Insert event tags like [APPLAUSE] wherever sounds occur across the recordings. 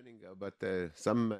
happening, uh, but uh, some.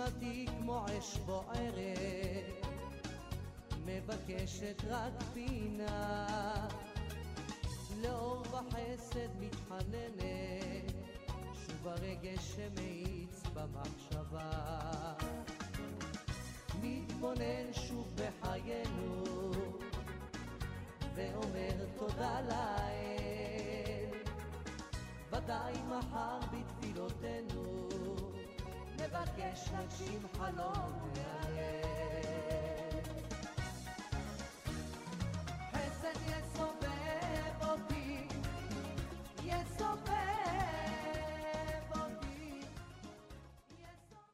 נשמתי כמו אש בוערת, מבקשת רק פינה, לאור וחסד מתחננת, שוב הרגש שמאיץ במחשבה. מתבונן שוב בחיינו, ואומר תודה לאל, ודאי מחר בתפילותינו. נבקש נגשים חלום מהלב. חסד יסובב אותי, יסובב אותי, יסובב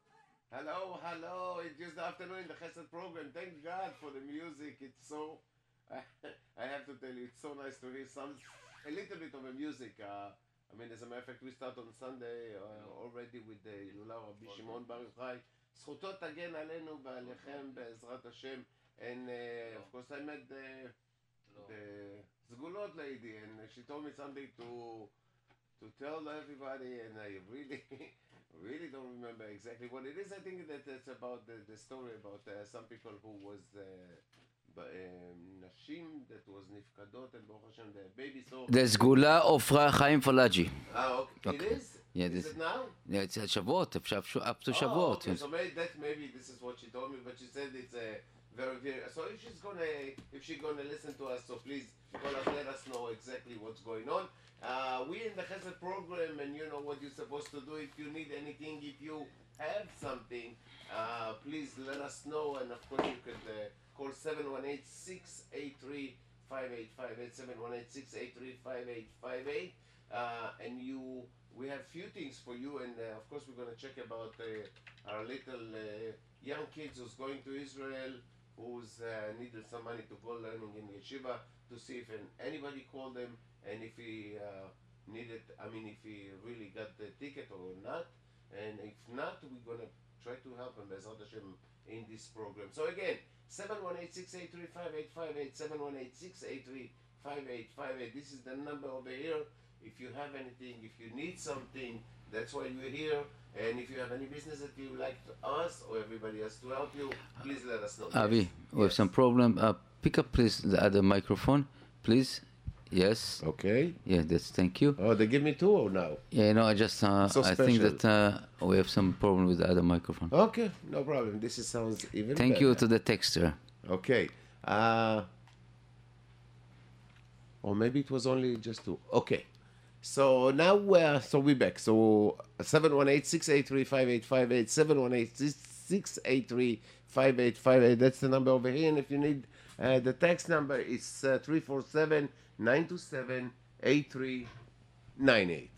Hello, hello. It's just the afternoon in the Chesed program. Thank God for the music. It's so. [LAUGHS] I have to tell you, it's so nice to hear some a little bit of the music. Uh, I mean, as a matter of fact, we start on Sunday uh, already with the הילולה רבי שמעון בר יוחאי. זכותו תגן עלינו ועליכם בעזרת השם. And uh, of course, I met the, the Zgulot lady, and she told me something to to tell everybody, and I really, [LAUGHS] really don't remember exactly what it is. I think that it's about the, the story about uh, some people who was uh, there's Gula of Chaim Palagi. Ah, okay. okay. It is? Yeah, this, is it now? Yeah, it's at Shavuot, up to oh, Shavuot. So maybe, this is what she told me, but she said it's a very, very... So if she's gonna, if she's gonna listen to us, so please call us, let us know exactly what's going on. Uh, We're in the Chesed program, and you know what you're supposed to do. If you need anything, if you have something, uh, please let us know, and of course you can call 718-683-5858, 718-683-5858. Uh, and you, we have few things for you, and uh, of course we're going to check about uh, our little uh, young kids who's going to Israel, who's uh, needed some money to go learning in yeshiva, to see if anybody called them, and if he needed, I mean, if he really got the ticket or not, and if not, we're going to try to help him, Bezrat Hashem, in this program. So again, 718-683-5858, 718-683-5858. This is the number over here. If you have anything, if you need something, that's why you're here. And if you have any business that you would like to us or everybody else to help you, please let us know. Avi, Yes. we have some problem. Uh, pick up please the other microphone, please. Yes. Okay. Yeah, that's thank you. Oh, they give me two now. Yeah, no, I just uh, So I think that uh, we have some problem with the other microphone. Okay, no problem. This is, sounds even Thank you to the texture. Okay. Uh, or maybe it was only just two. Okay. So now, uh, so we're back. So 718-683-5858, 718-683-5858. That's the number over here. And if you need uh, the text number, is uh, 347-927-8398.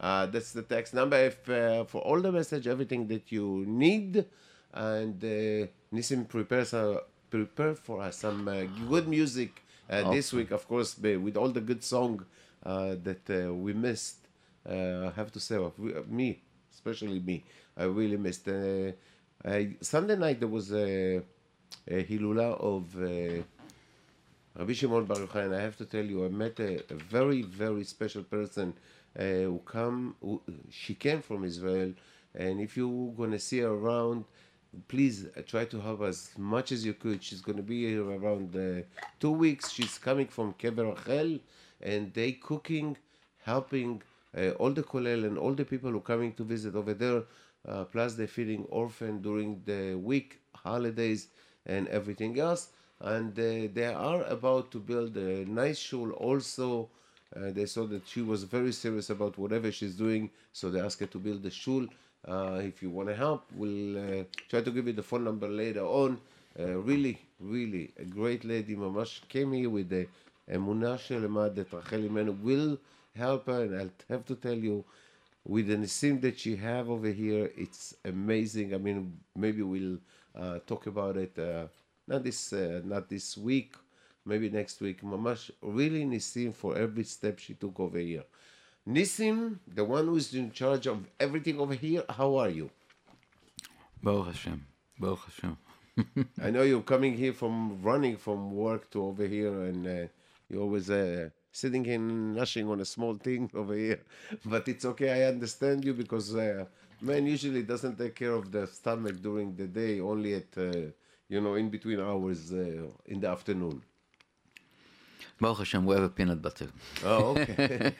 Uh, that's the text number. If uh, for all the message, everything that you need, and uh, Nissim prepares uh, prepare for us some uh, good music uh, this week. Of course, with all the good song uh, that uh, we missed. Uh, I have to say, me, especially me, I really missed. Uh, I, Sunday night there was a, a hilula of. Rabbi Shimon Bar Yochai, and I have to tell you, I met a, a very, very special person uh, who come. Who, she came from Israel, and if you're gonna see her around, please uh, try to help as much as you could. She's gonna be here around uh, two weeks. She's coming from Kever Rachel, and they cooking, helping uh, all the kollel and all the people who coming to visit over there. Uh, plus, they're feeding orphan during the week, holidays, and everything else and uh, they are about to build a nice shul also uh, they saw that she was very serious about whatever she's doing so they asked her to build a shul uh, if you want to help we'll uh, try to give you the phone number later on uh, really really a great lady mamash came here with the אמונה שלמה that Rachel Imenu will help her and I'll have to tell you with the nisim that she have over here, it's amazing. I mean, maybe we'll uh, talk about it uh, not this uh, not this week, maybe next week. Mamash really nisim for every step she took over here. Nisim, the one who's in charge of everything over here. How are you? Baruch Hashem. Baruch Hashem. [LAUGHS] I know you're coming here from running from work to over here, and uh, you're always uh, sitting and nushing on a small thing [LAUGHS] over here. But it's okay. I understand you because uh, man usually doesn't take care of the stomach during the day, only at uh, you know in between hours uh, in the afternoon. Baruch Hashem, we have a peanut butter. Oh, okay.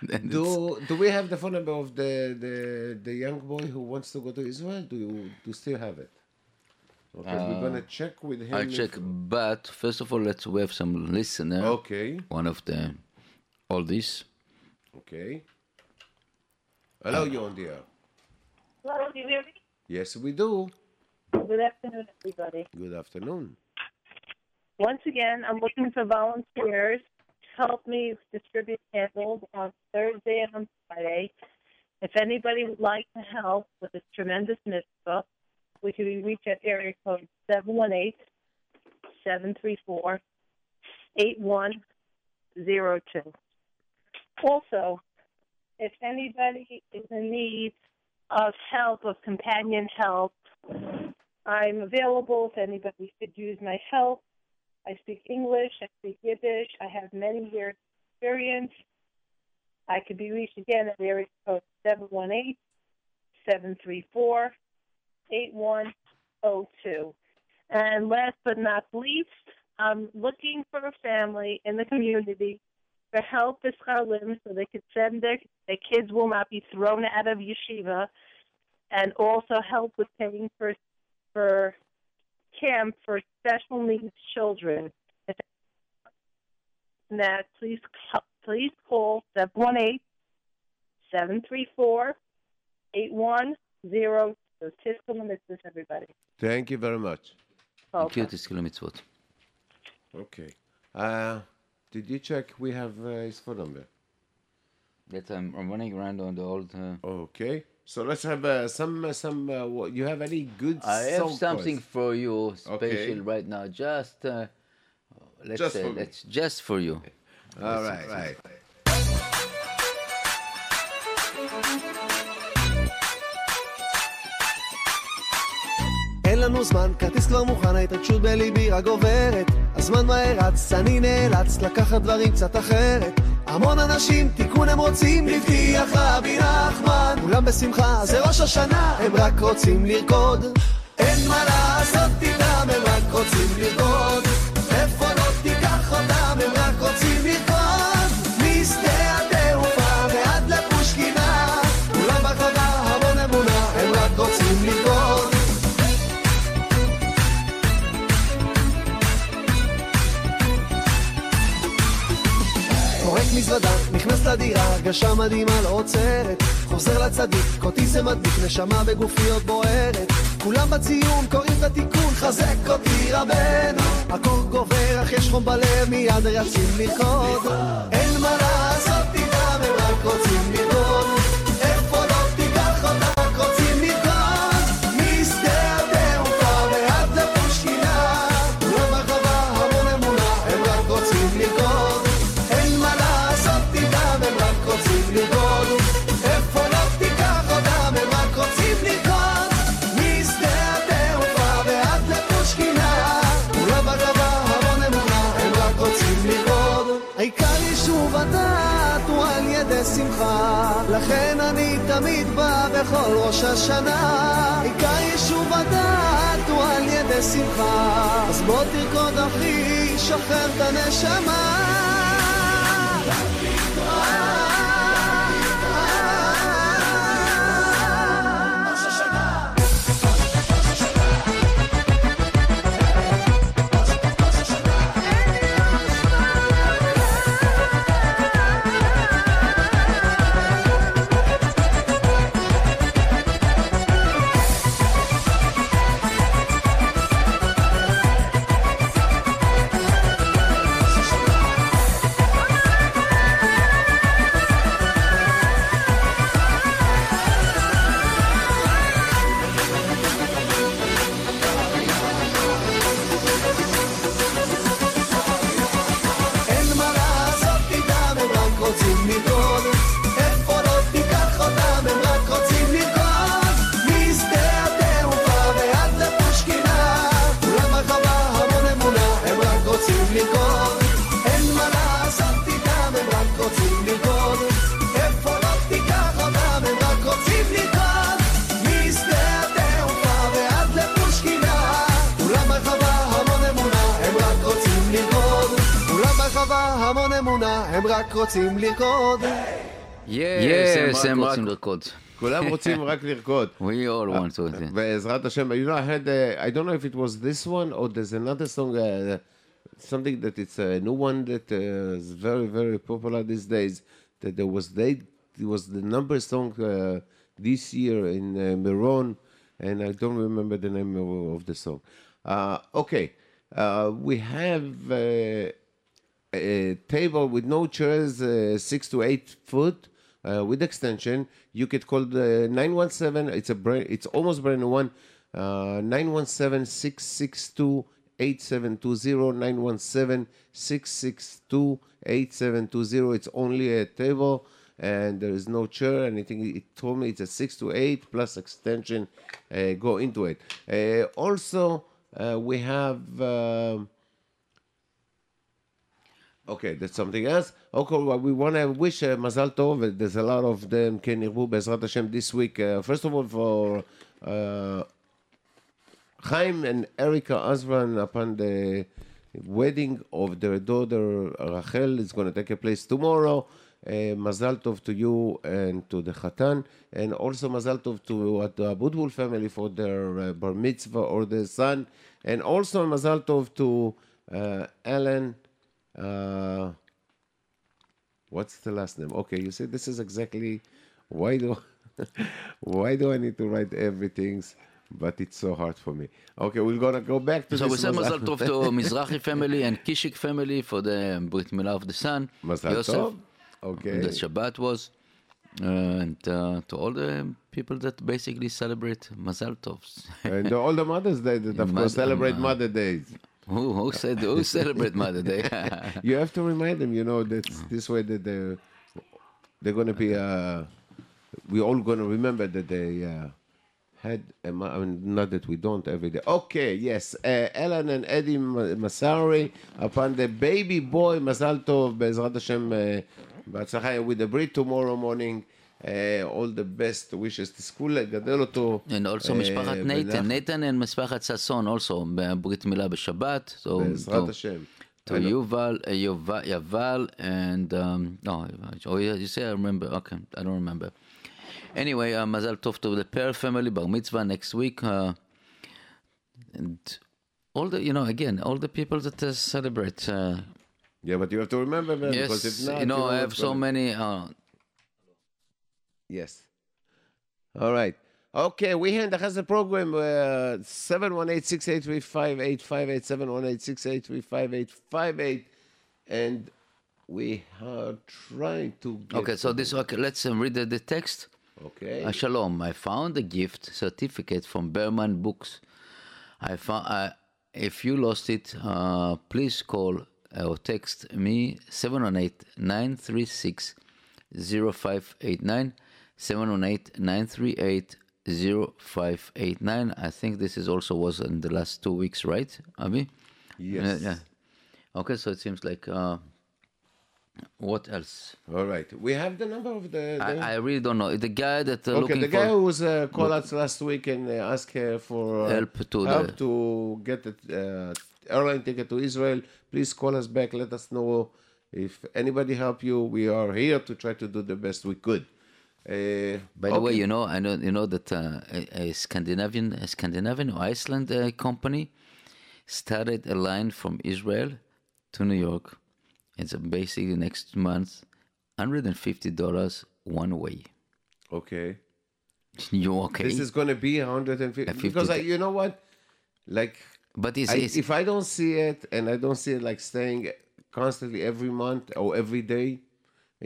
[LAUGHS] do do we have the phone number of the, the the young boy who wants to go to Israel? Do you do you still have it? Okay, we're gonna check with him. I'll check, but first of all, let's we have some listener. Okay. One of the oldies. Okay. Hello, you on the air. Hello, do you hear me? Yes, we do. Good afternoon, everybody. Good afternoon. Once again, I'm looking for volunteers to help me distribute candles on Thursday and on Friday. If anybody would like to help with this tremendous mitzvah, we can be reached at area code 718 734 8102. Also, if anybody is in need of help, of companion help, I'm available if anybody could use my help. I speak English, I speak Yiddish, I have many years experience. I could be reached again at area code 718 734 8102. And last but not least, I'm looking for a family in the community for help Chalim so they could send their, their kids will not be thrown out of yeshiva and also help with paying for for camp for special needs children. That please call, please call seven one eight seven three four eight one zero. So Tiskel Mitzvot, everybody. Thank you very much. Okay. Thank you, Tiskel Mitzvot. Okay. Uh, did you check? We have uh, his phone number. That I'm, running around on the old. Uh... Okay. So let's have uh, some uh, some. Uh, what, you have any good? I have song for something us? for you special Okay. right now. Just uh, let's Just say let's just for you. All right. Right. אין לנו זמן, כרטיס כבר מוכן, ההתרגשות בליבי רק גוברת. הזמן מהר רץ, אני נאלץ לקחת דברים קצת אחרת. המון אנשים, תיקון הם רוצים, הבטיח רבי נחמן. כולם בשמחה, זה ראש השנה, הם רק רוצים לרקוד. אין מה לעשות איתם, הם רק רוצים לרקוד. הרגשה מדהימה לא עוצרת. חוזר לצדיק, אותי זה מדביק, נשמה בגופיות בוערת. כולם בציון, קוראים את התיקון, חזק אותי רבנו. הכל גובר, אך יש חום בלב, מיד רצים לרקוד אז בוא תרקוד אחי, שחרר את הנשמה. רוצים לרקוד. Yes, הם רוצים לרקוד. כולם רוצים רק לרקוד. [LAUGHS] We all want to. בעזרת השם, you know, I had, uh, I don't know if it was this one or there's another song, uh, something that it's a new one that uh, is very, very popular these days. That there was they, it was the number song uh, this year in uh, Meron, and I don't remember the name of, of the song. Uh, okay, uh, we have uh, a table with no chairs, uh, six to eight foot, uh, with extension. You could call the 917. It's a brand. It's almost brand new one. Uh, 917 662 8720 917 662 8720 it's only a table and there is no chair anything it told me it's a 6 to 8 plus extension uh, go into it uh, also uh, we have um, Okay, that's something else. Okay, well, we want to wish uh, Mazal Tov. There's a lot of them, Ken Yirbu, Bezrat Hashem, this week. Uh, first of all, for uh, Chaim and Erica Azran upon the wedding of their daughter Rachel is going to take a place tomorrow. Uh, Mazal Tov to you and to the Khatan, and also Mazal Tov to uh, the Abutbul family for their uh, bar mitzvah or their son, and also Mazal Tov to uh, Ellen. Uh, what's the last name? Okay, you see, this is exactly why do [LAUGHS] why do I need to write everything? But it's so hard for me. Okay, we're gonna go back to So we say Mazal- Tov to [LAUGHS] Mizrahi family and Kishik family for the Brit Milah of the son. Mazal Yosef, Tov. Okay. The Shabbat was. Uh, and uh, to all the people that basically celebrate Mazal Tovs. and all the Mother's Day that [LAUGHS] of course celebrate uh, Mother Days. Who, who said who [LAUGHS] celebrate Mother Day? [LAUGHS] you have to remind them, you know, that mm. this way that they're they're gonna be. Uh, we're all gonna remember that they uh, had. A, I mean, not that we don't every day. Okay, yes, uh, Ellen and Eddie Masari upon the baby boy Mazal Tov Bezrat Hashem. Uh, with the Brit tomorrow morning Uh, all the best wishes תזכו לגדל אותו. and also uh, משפחת נייתן, בנחת, נייתן and משפחת ששון also בברית מילה בשבת. So, בעזרת to- השם. To Yuval, uh, Yuval, Yaval, and um, no, oh yeah, you say I remember. Okay, I don't remember. Anyway, uh, Mazal Tov to the Pear family, Bar Mitzvah next week, uh, and all the you know again all the people that uh, celebrate. Uh, Yeah, but you have to remember them because if yes, not, you know I have what's so gonna- many. Uh, Yes. All right. Okay, we hand has a program uh 718-683-5858, 718-683-5858, and we are trying to get okay, so this okay. Let's um, read the, the text. okay. Uh, shalom, I found a gift certificate from Berman Books. I found, uh, if you lost it, uh, please call or text me 718 936 0589 718 938 0589. I think this is also was in the last two weeks, right, Avi? Yes. Yeah. Okay, so it seems like uh, What else? All right. We have the number of the. the I, I really don't know. The guy that uh, okay, looking the guy who was uh, called us last week and uh, asked her for uh, Help to help the- to get the uh, airline ticket to Israel. Please call us back. Let us know if anybody help you. We are here to try to do the best we could. Uh, By the way, you know, I know you know that uh, a, a Scandinavian, a Scandinavian or Iceland uh, company started a line from Israel to New York. It's basically next month, hundred and fifty dollars one way. Okay. [LAUGHS] You okay? This is going to be 150. 50 Because I, you know what? Like, but it's, I, it's if I don't see it and I don't see it like staying constantly every month or every day,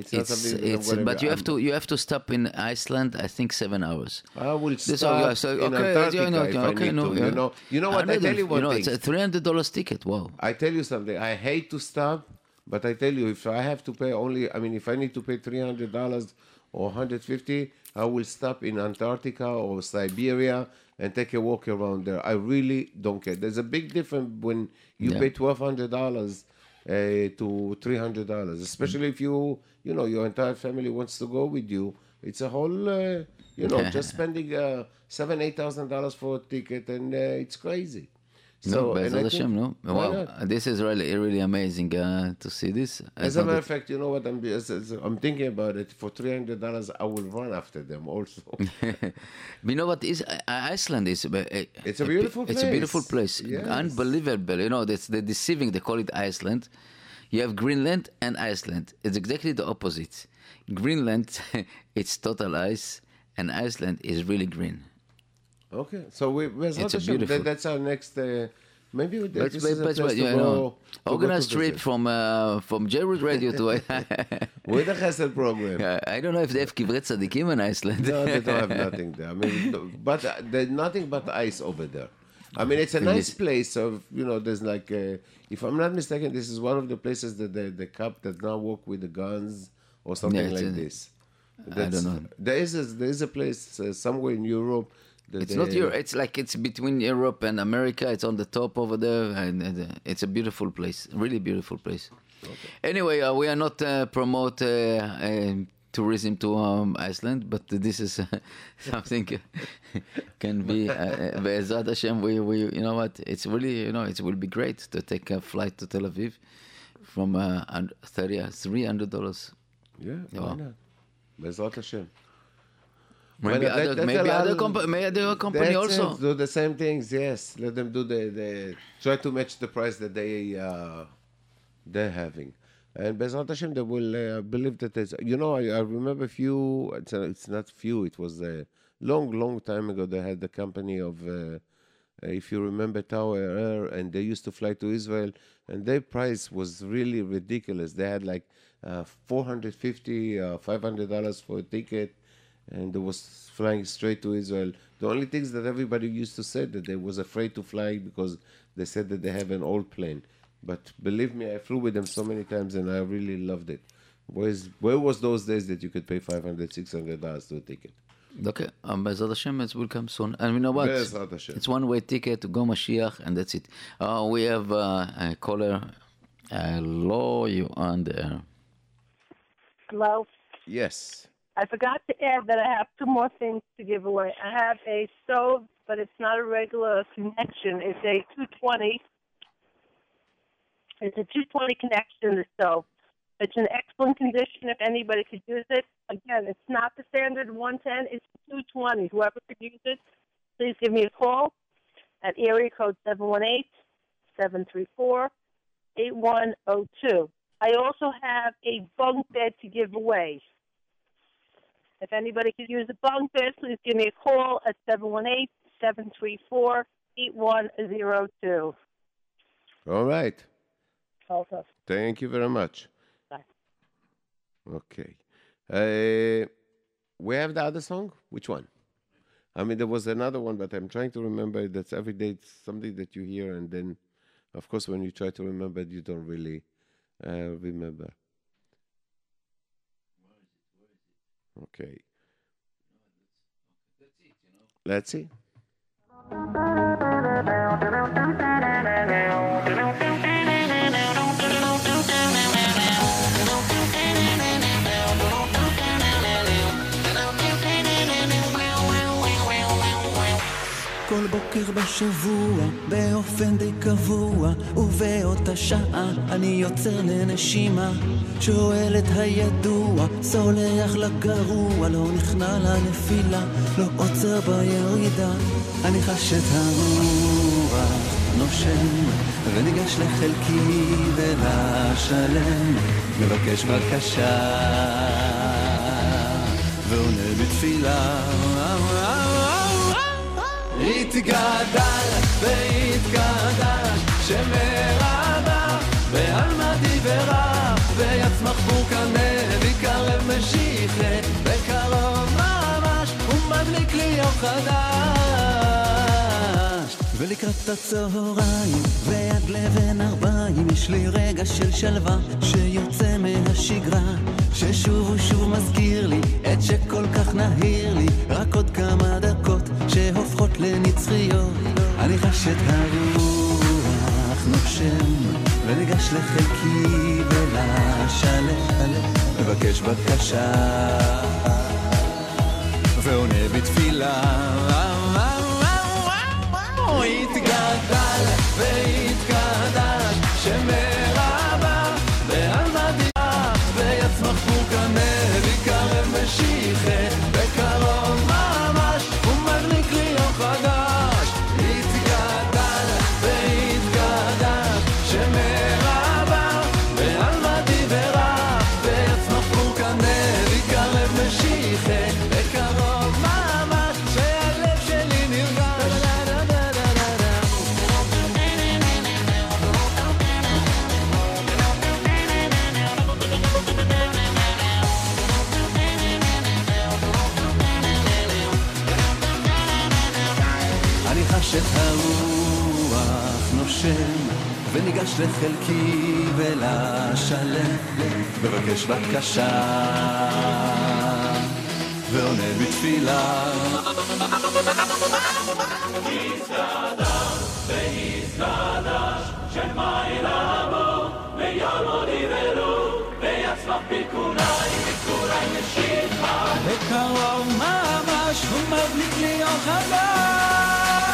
it's, not it's, something that I'm it's but you have to you have to stop in Iceland. I think seven hours. I will This- stop okay, so- in okay, Antarctica you know, if I okay, need no, to. yeah. You know, you know what? I tell you one you know, thing. it's a three hundred dollars ticket. Wow. I tell you something. I hate to stop, but I tell you, if I have to pay only, I mean, if I need to pay three hundred dollars or hundred fifty, I will stop in Antarctica or Siberia and take a walk around there. I really don't care. There's a big difference when you Yeah. pay twelve hundred dollars to three hundred dollars, especially if you, you know, your entire family wants to go with you. It's a whole, uh, you know, just [LAUGHS] spending uh, seven, eight thousand dollars for a ticket, and uh, it's crazy. No, and Be'ezrat Hashem, no. Wow, this is really really amazing uh, to see this. I As a matter of fact, you know what I'm as- as- I'm thinking about it. For three hundred dollars, I will run after them. Also, [LAUGHS] you know what is Iceland is? uh, uh, It's a beautiful It's a beautiful place. place. Yes. Unbelievable. You know, that's the deceiving. They call it Iceland. You have Greenland and Iceland. It's exactly the opposite. Greenland, [LAUGHS] it's total ice, and Iceland is really green. Okay. So we, Bez It's a beautiful- that, that's our next. Uh, maybe we- Let's, this let's, is a place to you go- know, to go organized to trip from uh, from JRoot Radio to. [LAUGHS] with the Chesed program. I don't know if they have Kivrei Tzadikim in Iceland. No, they don't have [LAUGHS] nothing there. I mean, but uh, there's nothing but ice over there. I mean, it's a nice place. So you know, there's like, uh, if I'm not mistaken, this is one of the places that the the cop does not work with the guns or something Yeah, like a- this. I don't know. There is a, there is a place uh, somewhere in Europe. That It's they, not Europe. It's like it's between Europe and America. It's on the top over there, and, and, uh, it's a beautiful place. Really beautiful place. Anyway, uh, we are not uh, promote uh, uh, tourism to um, Iceland, but this is uh, [LAUGHS] something [LAUGHS] can be. Uh, uh, Hashem, we, we, you know what? It's really, you know, it will be great to take a flight to Tel Aviv from uh, and thirty three hundred dollars. Yeah, Yeah. why not? Hashem. Maybe Well, other, let maybe other, maybe other company also. it. Do the same things. Yes, let them do the, the try to match the price that they uh, they're having. And Bezrat Hashem, they will uh, believe that there's. You know, I, I remember few. It's, uh, it's not few. It was a long, long time ago. They had the company of. Uh, uh, if you remember Tower Air, and they used to fly to Israel, and their price was really ridiculous. They had like uh, 450 uh, 500 dollars for a ticket, and they was flying straight to Israel. The only things that everybody used to say that they was afraid to fly because they said that they have an old plane. But believe me, I flew with them so many times, and I really loved it. Where's, where was those days that you could pay 500 600 dollars to a ticket? Okay, um, Bezrat Hashem, it will come soon. And you know what? Bezrat Hashem. It's one way ticket to go Mashiach, and that's it. Uh, we have uh, a caller. Hello, you on there? Hello. Yes. I forgot to add that I have two more things to give away. I have a stove, but it's not a regular connection. It's a 220. It's a 220 connection stove. It's in excellent condition if anybody could use it. Again, it's not the standard 110, it's 220. Whoever could use it, please give me a call at area code 718 734 8102. I also have a bunk bed to give away. If anybody could use a bunk bed, please give me a call at 718 734 8102. All right. Also, Thank you very much. Bye. Okay. Uh, we have the other song? Which one? I mean, there was another one, but I'm trying to remember. That's every day it's something that you hear, and then, of course, when you try to remember, you don't really uh, remember. Okay. Let's see. בשבוע באופן די קבוע ובאותה שעה אני יוצר לנשימה. שואל את הידוע, סולח לגרוע לא נכנע לנפילה, לא עוצר בירידה. אני חש את הרוח נושם וניגש לחלקי ולשלם. מבקש בקשה ועונה בתפילה התגדל והתגדל שמרבה בעלמא דיברה ויצמח בורקנה ויקרב משיחה בקרוב ממש ומדליק לי אור חדש ולקראת הצהריים ועד לבן ארבעים יש לי רגע של שלווה שיוצא מהשגרה. ששוב ושוב מזכיר לי את שכל כך נהיר לי רק עוד כמה דקות שהופכות לנצחיות. אני חש את הרוח נושם וניגש לחלקי ולשלם מבקש בקשה ועונה בתפילה They וניגש לחלקי ולשלם. מבקש בקשה. ועונה בתפילה. בקרוב ממש הוא מדליק לי אור חדש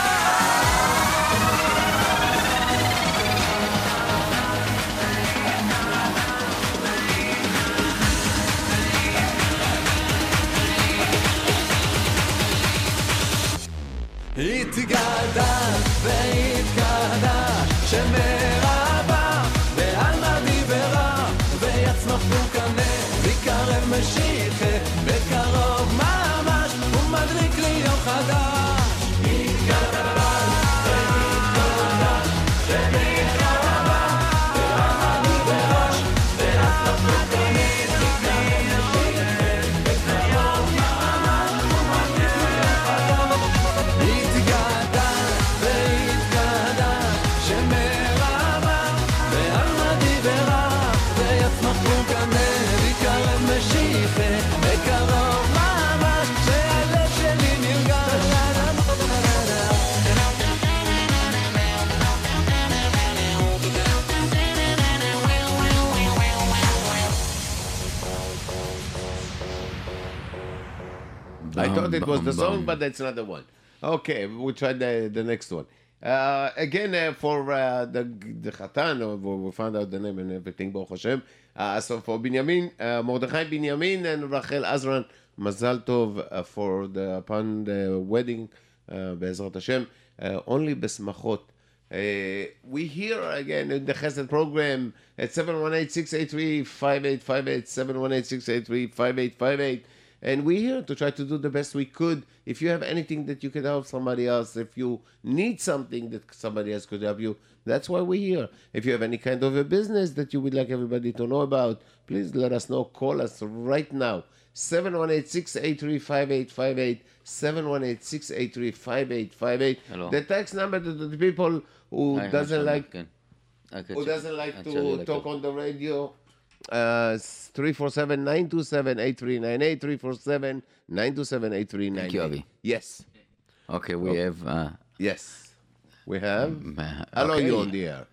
התגדל והתגדל שמרבה בעלמא דיברה ויצמח בוקנה ויקרב משיחה was the song, but that's not the one. Okay, we'll try the, the next one. Uh, again, uh, for uh, the the Chatan, uh, we found out the name and everything, Baruch Hashem. Uh, so for Binyamin, uh, Mordechai Binyamin and Rachel Azran, Mazal Tov uh, for the upon the wedding, uh, Be'ezrat Hashem, uh, only besmachot. Uh, we hear again in the Chesed program at 718-683-5858, 718-683-5858. And we're here to try to do the best we could. If you have anything that you can help somebody else, if you need something that somebody else could help you, that's why we're here. If you have any kind of a business that you would like everybody to know about, please let us know. Call us right now. 718-683-5858, 718-683-5858. Hello. The text number to the people who doesn't like... Who doesn't like to talk on the radio uh, 347-927-8398, 347-927-8398. Thank you, Avi. Yes, Okay, we have... uh, yes. We have... uh, Hello, okay. you on the air.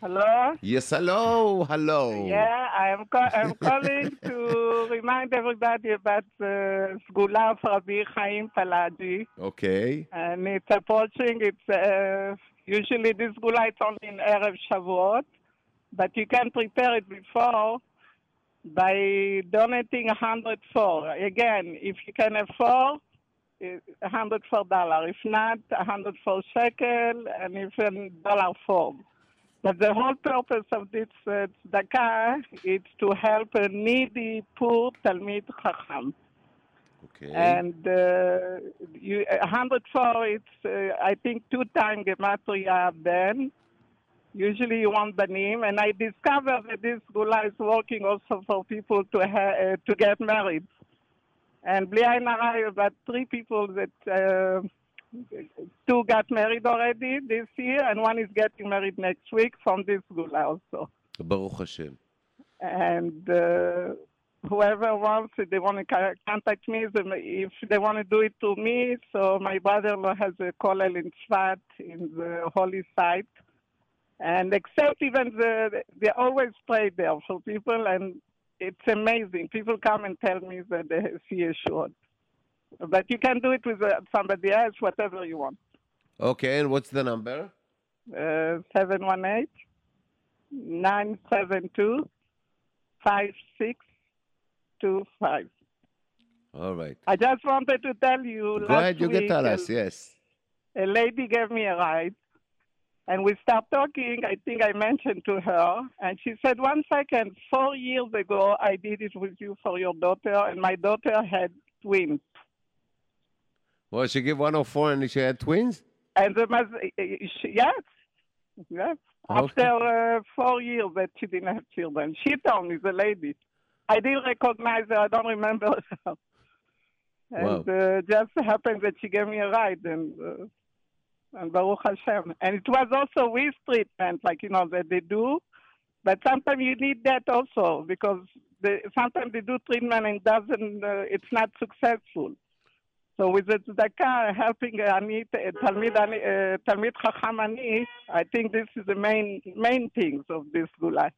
Hello? Yes, hello, hello. Yeah, I'm, ca- I'm calling [LAUGHS] to remind everybody about the Sgula of Rabbi Chaim Palagi. Okay. And it's approaching, it's uh, usually this Sgula it's only in Erev Shavuot, but you can prepare it before by donating a hundred for. Again, if you can afford, a hundred for dollar. If not, a hundred for shekel, and even dollar for. But the whole purpose of this uh, tzedakah is to help a needy, poor Talmid Chacham. Okay. And uh, you, a hundred for it's, uh, I think, two times gematria ben. Usually you want the name, and I discovered that this gula is working also for people to ha- uh, to get married. And bli ayin hara, about three people that uh, two got married already this year, and one is getting married next week from this gula also. Baruch Hashem. And uh, whoever wants it, they want to contact me. If they want to do it to me, so my brother-in-law has a kollel in Tzfat, in the holy site. And except even the, they always play there for people, and it's amazing. People come and tell me that they see a short. But you can do it with uh, somebody else, whatever you want. Okay, and what's the number? Uh, 718 972 5625. All right. I just wanted to tell you. Go ahead, you can tell us, yes. A lady gave me a ride, and we start talking. I think I mentioned to her, and she said, "One second, four years ago, I did it with you for your daughter, and my daughter had twins." Well, she gave 104 and she had twins? And the mother, yes, yes. Okay. After uh, four years that she didn't have children, she told me the lady. I didn't recognize her. I don't remember [LAUGHS] her. And uh, just happened that she gave me a ride, and uh, and Baruch Hashem. And it was also with treatment, like you know that they do. But sometimes you need that also because they, sometimes they do treatment and doesn't. Uh, it's not successful. So with the tzedakah helping ani, Talmid, uh, Talmid Chacham ani, I think this is the main main things of this gula.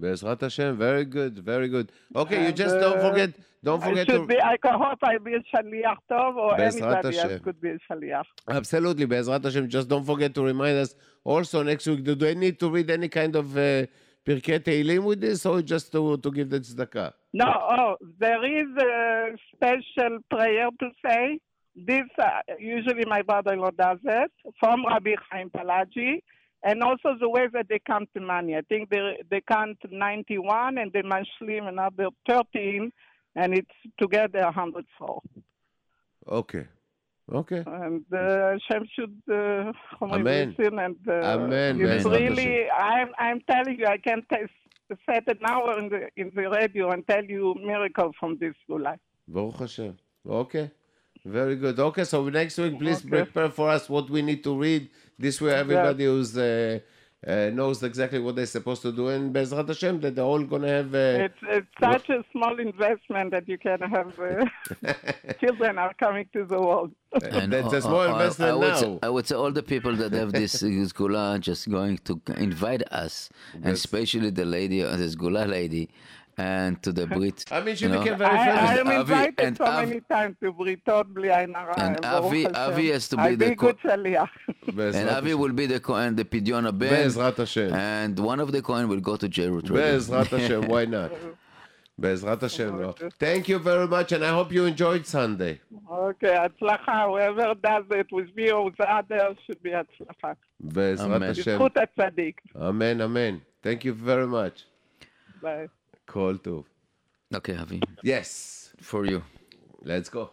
Be'ezrat Hashem, very good, very good. Okay, you just don't uh, forget, don't should should be, I can hope I be a shaliach tov or anybody else could be a shaliach. Absolutely, Be'ezrat Hashem. Just don't forget to remind us also next week. Do I need to read any kind of uh, Pirkei Tehillim with this or just to, to give the tzedakah? No, oh, there is a special prayer to say. This uh, usually my brother-in-law does it from Rabbi Chaim Palagi, and also the way that they count the money. I think they they count 91 and they mashlim another 13, and it's together 104. Okay. Okay. And uh, Hashem should uh, Amen. and uh, Amen, It's Be'ezrat really, I'm I'm telling you, I can t- say it now in the in the radio and tell you miracle from this life. Baruch Hashem. Okay. Very good. Okay, so next week, please Okay. prepare for us what we need to read. This way, everybody who's uh, uh, knows exactly what they're supposed to do. And Bezrat Hashem, that they're all going to have. Uh, It's it's such a small investment that you can have. Uh, [LAUGHS] children are coming to the world. [LAUGHS] And that's uh, a small uh, I- investment I, would now. Say, I would say all the people that have this Gula are just going to invite us, and especially the lady, uh, this Gula lady, and to the Brit. [LAUGHS] I mean, she you know. became very I, I famous. am Avi- invited and so Avi- many times to Britot Bli Ain Hara, And Baruch Avi- Hashem. Avi has to be I the be co- good shaliach. Bezrat [LAUGHS] And Avi Hashem. will be the Kohen, the Pidyon Ben, Bezrat Hashem. and one of the Kohen will go to Jerusalem. Bezrat Hashem, [LAUGHS] why not? Bezrat Hashem. no. Thank you very much, and I hope you enjoyed Sunday. Okay, הצלחה. Whoever does it with me or with others should be הצלחה. Bezrat Amen. Hashem. בזכות הצדיק. Amen, amen. Thank you very much. ביי. Call to. Okay, Avi, Yes. for you. Let's go.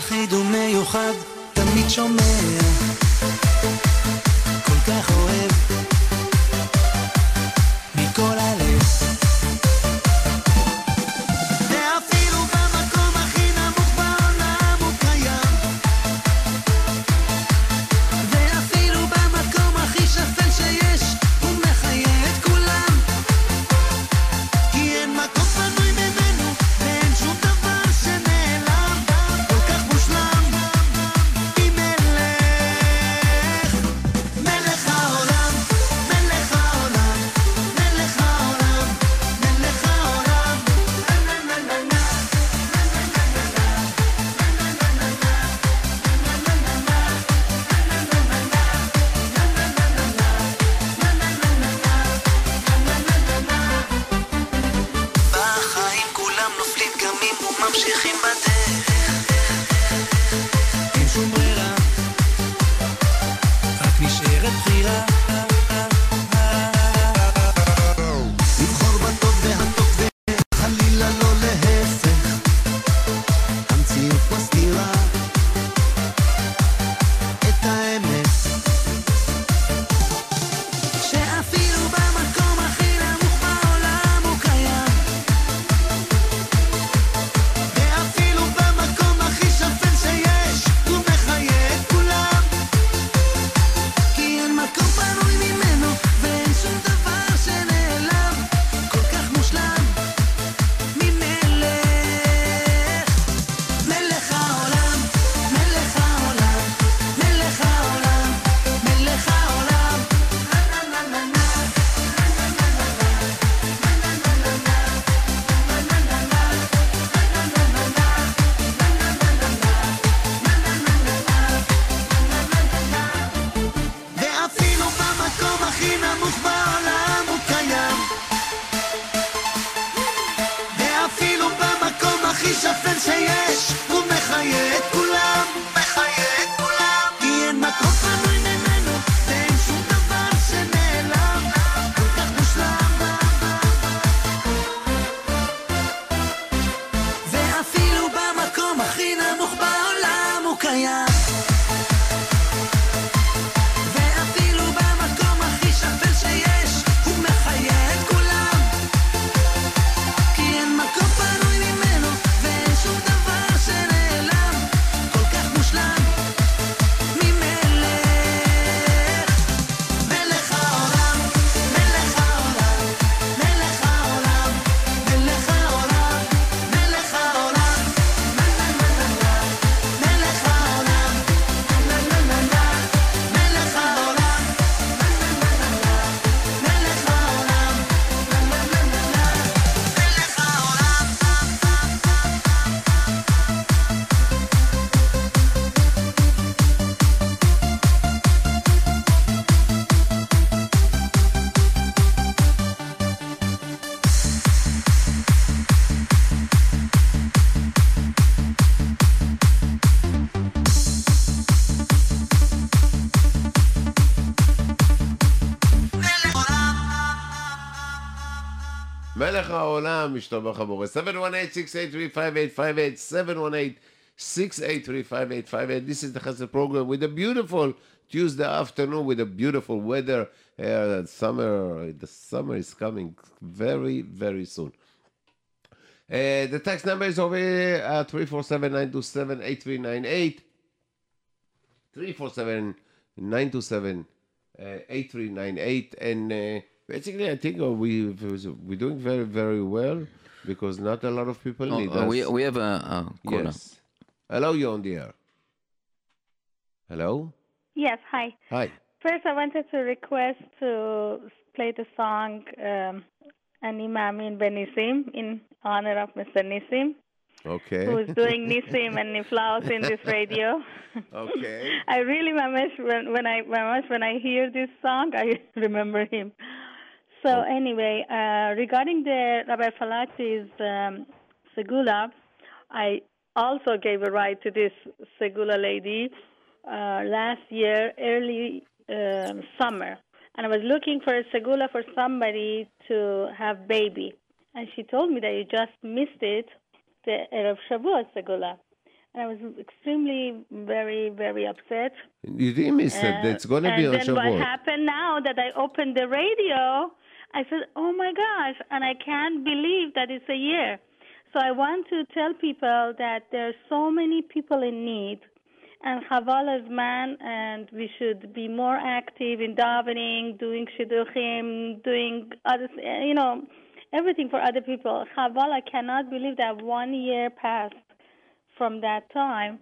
יחיד ומיוחד תמיד שומע העולם, משתבח הבורא. 718-683-5858, 718-683-5858. This is the Chesed program with a beautiful Tuesday afternoon with a beautiful weather. Uh, summer, the summer is coming very, very soon. Uh, the text number is over here at 347-927-8398. 347 927 uh, 8398 and uh, basically i think uh, we we're doing very very well because not a lot of people Oh, need uh, us we, we have a, a caller. yes hello you're on the air hello Yes, hi. hi First, I wanted to request to play the song um, Ani Mamin Benisim in honor of Mr. Nisim, okay who is doing Nisim and Niflaos in this radio. [LAUGHS] okay [LAUGHS] I really, mamash, when, when I mamash, when I hear this song, I [LAUGHS] remember him. So anyway, uh, regarding the Rabbi Palagi's um, Segula, I also gave a ride to this Segula lady uh, last year, early um, summer, and I was looking for a Segula for somebody to have baby, and she told me that you just missed it, the Erev Shavuot Segula. And I was extremely, very, very upset. you didn't miss it. Uh, it's going to be and then what happened now that I opened the radio, I said, "Oh my gosh!" And I can't believe that it's a year. So I want to tell people that there are so many people in need, and Chaval is man, and we should be more active in davening, doing shidduchim, doing other, you know, everything for other people. Chaval, I cannot believe that one year passed from that time.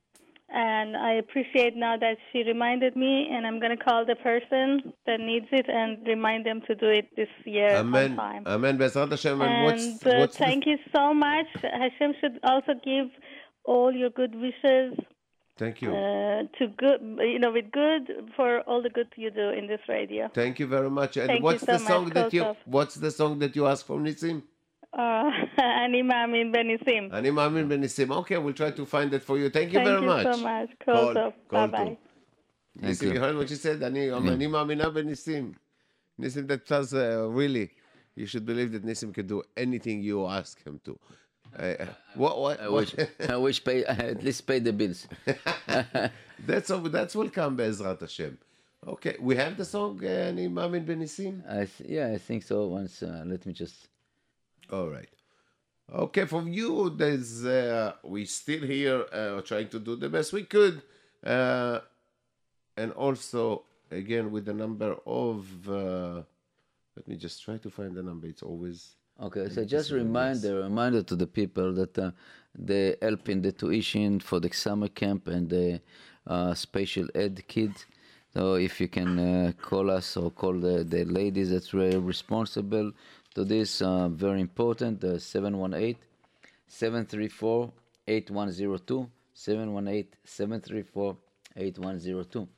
And I appreciate now that she reminded me, and I'm going to call the person that needs it and remind them to do it this year on amen time. amen Hashem and what's uh, what's thank you so much. Hashem should also give all your good wishes thank you uh, to good, you know, with good for all the good you do in this radio. thank you very much and Thank you what's so the much, song that you what's the song that you asked from Nisim Uh, Ani Mamin Benisim. אני מאמין בניסים. Okay, we'll try to find it for you. Thank you Thank very you much. so much. Call- Kosov. call Bye to. bye. ניסים, you heard what she said? אני, אני מאמינה בניסים. ניסים, that does, uh, really, you should believe that Nisim can do anything you ask him to. Uh, uh, what, what, I what- wish, I wish pay, [LAUGHS] at least pay the bills. [LAUGHS] that's, all- that's will come בעזרת השם. Okay, we have the song, uh, אני מאמין בניסים? I th- yeah, I think so. Once, uh, let me just. All right. Okay, from you, there's uh, we still here uh, trying to do the best we could, uh, and also again with the number of. Uh, let me just try to find the number. It's always Okay, so just reminder, reminder to the people that uh, the help in the tuition for the summer camp and the uh, special ed kid. So if you can uh, call us or call the, the ladies that's responsible to this, uh, very important, uh, 718 734 8102. 718 734 8102.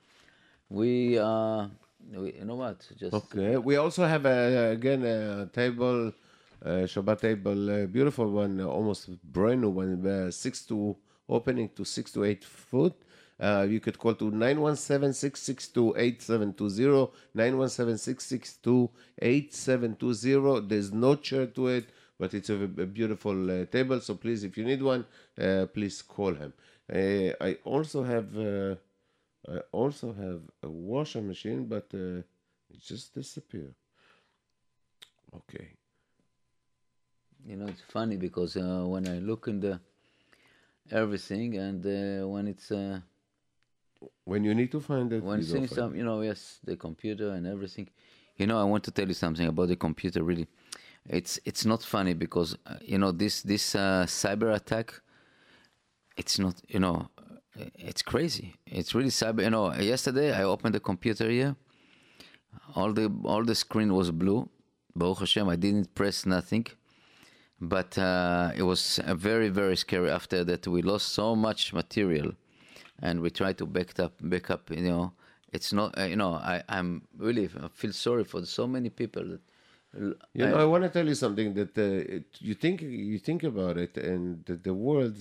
We, uh, we, you know what? Just okay. We also have a, again a table uh, Shabbat table, uh, beautiful one, uh, almost brand new one, uh, six to opening to six to eight foot. Uh, you could call to 917-662-8720, 917-662-8720. There's no chair to it, but it's a, a beautiful uh, table. So please, if you need one, uh, please call him. Uh, I also have uh, I also have a washing machine, but uh, it just disappeared. Okay. You know, it's funny because when I look in the everything and uh, when it's uh, When you need to find it, when seeing some, you know, yes, the computer and everything. You know, I want to tell you something about the computer. Really, it's it's not funny because uh, you know this this uh, cyber attack. It's not, you know, it's crazy. It's really cyber. You know, yesterday I opened the computer here. All the all the screen was blue. Baruch Hashem, I didn't press nothing. But uh, it was very very scary. After that, we lost so much material and we try to back up back up you know it's not uh, you know i i'm really I feel sorry for so many people that You I- know, I want to tell you something that uh, it, you think you think about it, and the, the world.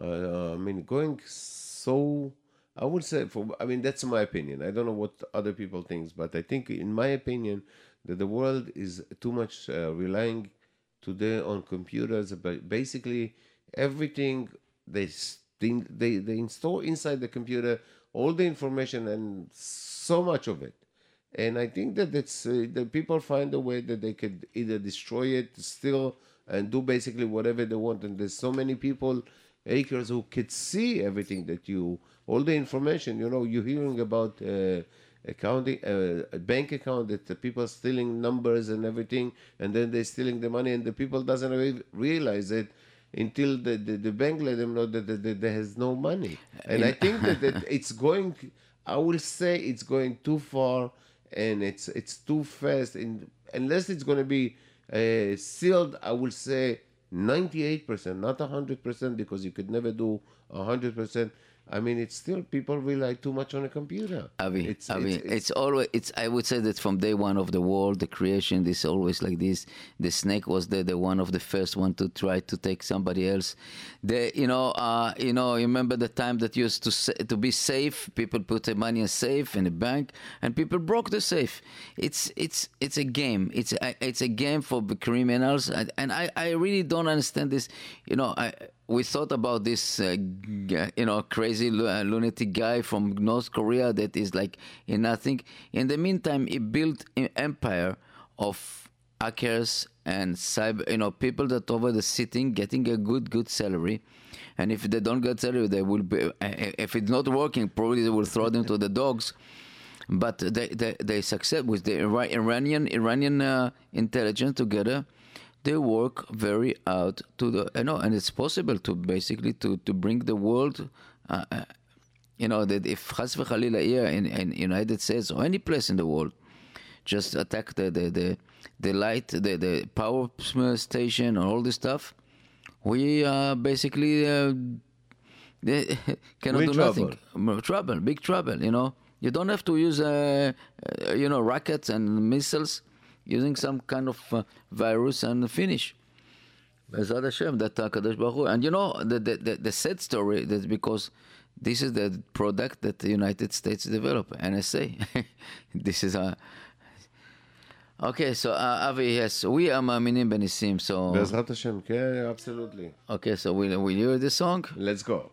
Uh, I mean, going so. I would say, for I mean, that's my opinion. I don't know what other people think, but I think, in my opinion, that the world is too much uh, relying today on computers. But basically, everything they think they they install inside the computer all the information and so much of it and I think that it's uh, people find a way that they could either destroy it, steal, and do basically whatever they want. And there's so many people, hackers, who could see everything that you, all the information. You know, you're hearing about uh, accounting, uh, a bank account that the people stealing numbers and everything, and then they're stealing the money, and the people doesn't re- realize it until the, the, the bank let them know that, that, that there has no money. And I think that, that [LAUGHS] it's going, I will say it's going too far and it's it's too fast. And unless it's going to be uh, sealed, I will say 98%, not 100%, because you could never do 100%. I mean, it's still people rely too much on a computer. Avi, it's, Avi, it's, it's, always it's. I would say that from day one of the world, the creation, is always like this. The snake was the, the one of the first one to try to take somebody else. The you know uh, you know you remember the time that used to sa- to be safe. People put the money in safe in a bank, and people broke the safe. It's it's it's a game. It's a, it's a game for the criminals, and, and I I really don't understand this. You know I we thought about this, uh, you know, crazy uh, lunatic guy from North Korea that is like in nothing. In the meantime, he built an empire of hackers and cyber, you know, people that over the sitting getting a good, good salary. And if they don't get salary, they will be. uh, If it's not working, probably they will throw them to the dogs. But they they, they succeed with the Iranian Iranian uh, intelligence together they work very out to the you know and it's possible to basically to to bring the world uh, uh, you know that if Chas v'Chalila here in, in United States or any place in the world just attack the the the, the light the the power station or all this stuff we uh, basically uh, they [LAUGHS] cannot do nothing. Trouble big trouble you know. You don't have to use uh, uh, you know rockets and missiles using some kind of uh, virus and finish. Hashem, that Baruch And you know the, the the, the sad story that's because this is the product that the United States developed, NSA. [LAUGHS] this is a Okay, so uh, Avi, yes, we are Maminim Benisim, so... Hashem, absolutely. Okay, so will, will you hear the song? Let's go.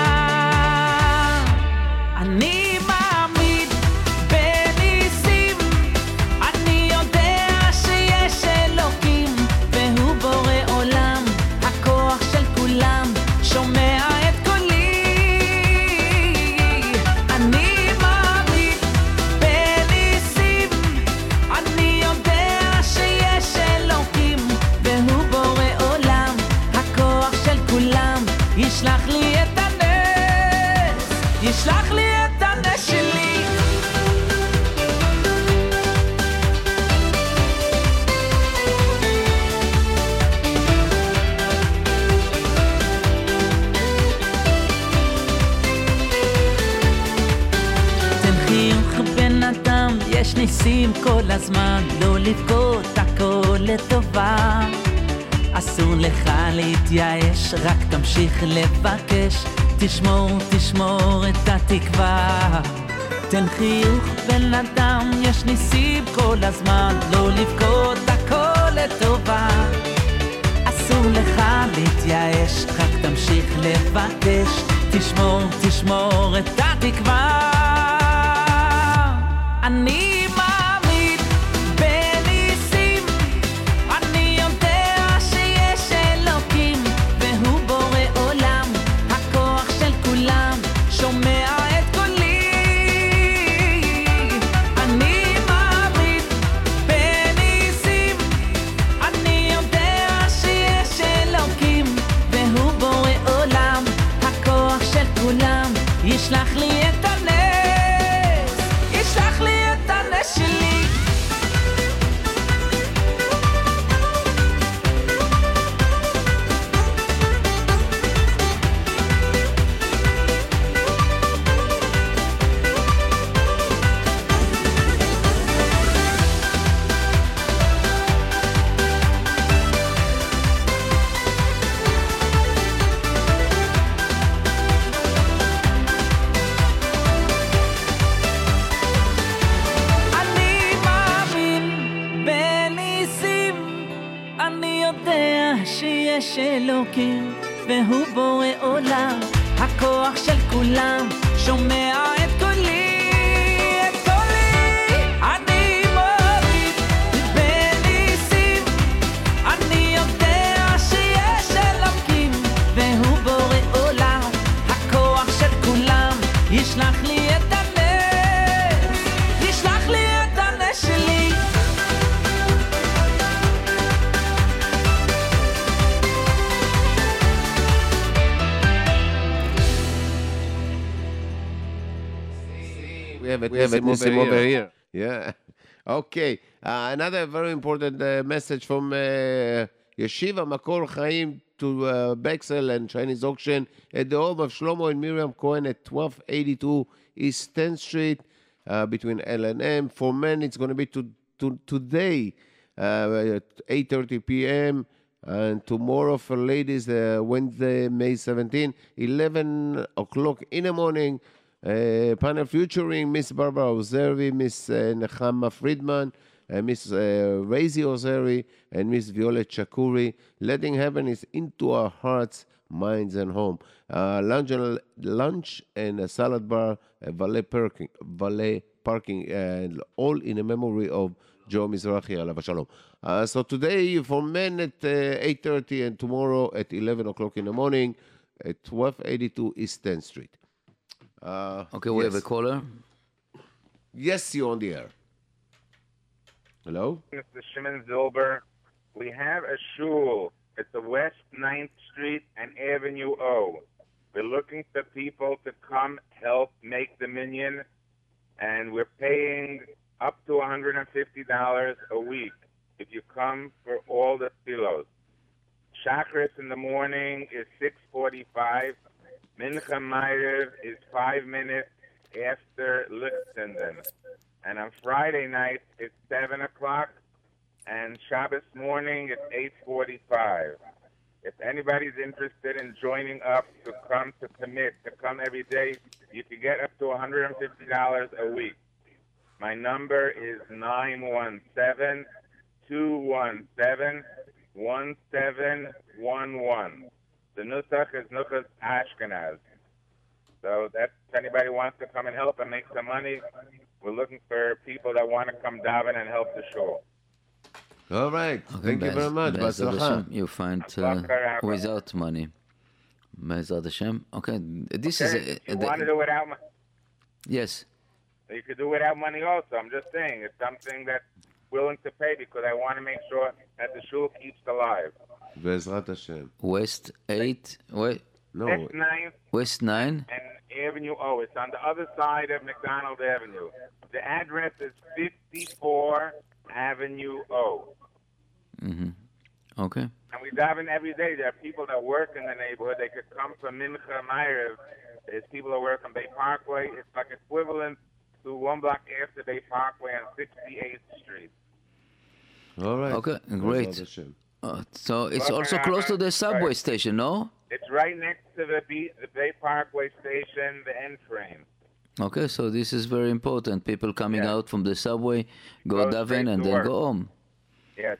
Have a We have a Nissim Nissim over here. Yeah. [LAUGHS] Okay. Uh, another very important uh, message from uh, Yeshiva Makor Chaim to uh, Bexel and Chinese auction at the home of Shlomo and Miriam Cohen at 1282 East 10th Street uh, between L and M. For men, it's going to be to, to, today uh, at 8.30 p.m. And tomorrow for ladies, uh, Wednesday, May 17, 11 o'clock in the morning. Uh, panel featuring Miss Barbara Ozeri, Miss uh, Nechama Friedman, uh, Miss uh, Raisi Ozeri, and Miss Violet Chakuri. Letting heaven is into our hearts, minds, and home. Lunch, and, lunch and a salad bar, uh, valet parking, valet parking, and all in a memory of Joe Mizrahi, alav shalom. Uh, so today for men at uh, 8.30 and tomorrow at 11 o'clock in the morning at 1282 East 10th Street. Uh, Okay, we have a caller. Yes, you're on the air. Hello? Mr. Shimon Zilber. We have a shul. It's the West 9th Street and Avenue O. We're looking for people to come help make the minyan, and we're paying up to $150 a week if you come for all the philos. Shacharis in the morning is 6:45. Mincha Ma'ariv is five minutes after Lichtenstein. And on Friday night, it's 7 o'clock. And Shabbos morning, it's 8.45. If anybody's interested in joining up to come to commit, to come every day, you can get up to $150 a week. My number is 917 217 1711. The Nusach is Nuchas Ashkenaz. So that if anybody wants to come and help and make some money, we're looking for people that want to come diving and help the show. All right. Okay, Thank you very much. You find uh, without money. Hashem. Okay, this okay. is. A, you uh, want to do without money? Yes. You could do without money also. I'm just saying it's something that's willing to pay because I want to make sure that the shul keeps alive. בעזרת השם. West 8. West 9. West 9? And Avenue O. It's on the other side of McDonald Avenue. The address is 54 Avenue O. Mm-hmm. Okay. And we dive in every day. There are people that work in the neighborhood. They could come from Mincha Ma'ariv. There's people that work on Bay Parkway. It's like equivalent to one block after Bay Parkway on 68th Street. All right. Okay, great. Hashem. Uh, so it's Well, also close to the subway right. station, no? It's right next to the, B, the Bay Parkway station, the end frame. Okay, so this is very important. People coming Yeah. out from the subway, go Go straight and then work. go home. Yes.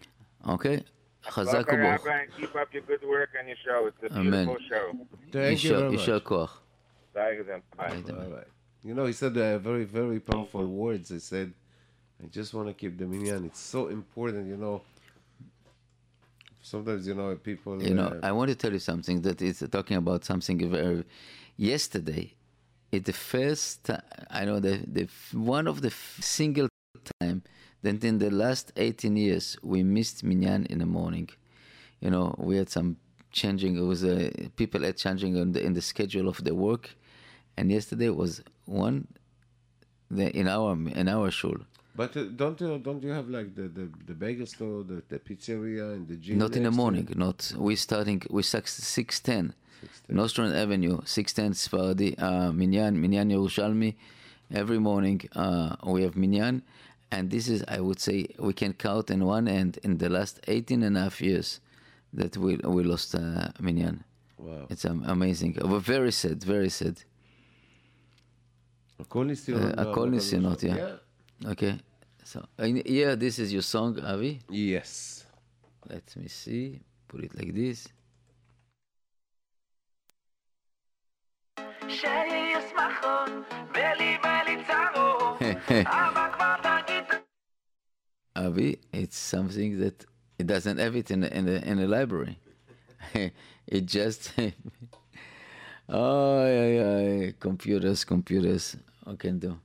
Okay. Chazak Welcome, u'baruch. Rabbi, and keep up your good work on your show. It's a Amen. beautiful show. Thank you very Yisha much. koach. Thank you, then. Bye. You know, he said uh, very, very powerful words. He said, I just want to keep the minyan. It's so important, you know. Sometimes, you know, people. You know, uh, I want to tell you something that is talking about something very. Yesterday, it the first ti- I know the the one of the f- single time that in the last 18 years we missed minyan in the morning. You know, we had some changing. It was uh, people had changing in the, in the schedule of the work, and yesterday was one. The, in our in our shul, But uh, don't you don't you have like the the, the bagel store, the, the pizzeria, and the gym? Not in the next to morning. it? Not we starting. We start six ten. Nostrand Avenue, six ten Sfaradi uh, Minyan Minyan Yerushalmi. Every morning uh, we have Minyan, and this is I would say we can count in one end in the last 18 and a half years that we we lost uh, Minyan. Wow. It's um, amazing. But very sad. Very sad. הכל ניסיונות. Uh, הכל בעבודה ניסיונות, ראשונה. yeah. Okay. So yeah, this is your song, Avi. Yes. Let me see. Put it like this. [LAUGHS] Avi, it's something that it doesn't have it in the, in the in the library. [LAUGHS] it just oh, yeah, yeah, computers, computers. I can do?